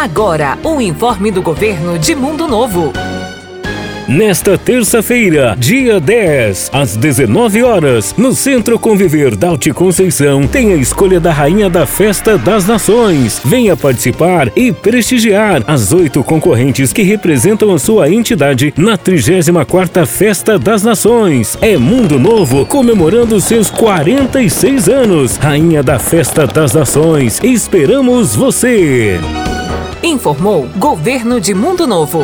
Agora, o informe do governo de Mundo Novo. Nesta terça-feira, dia 10, às 19 horas, no Centro Conviver da Alti Conceição, tem a escolha da Rainha da Festa das Nações. Venha participar e prestigiar as oito concorrentes que representam a sua entidade na 34ª Festa das Nações. É Mundo Novo comemorando seus 46 anos. Rainha da Festa das Nações, esperamos você! Informou Governo de Mundo Novo.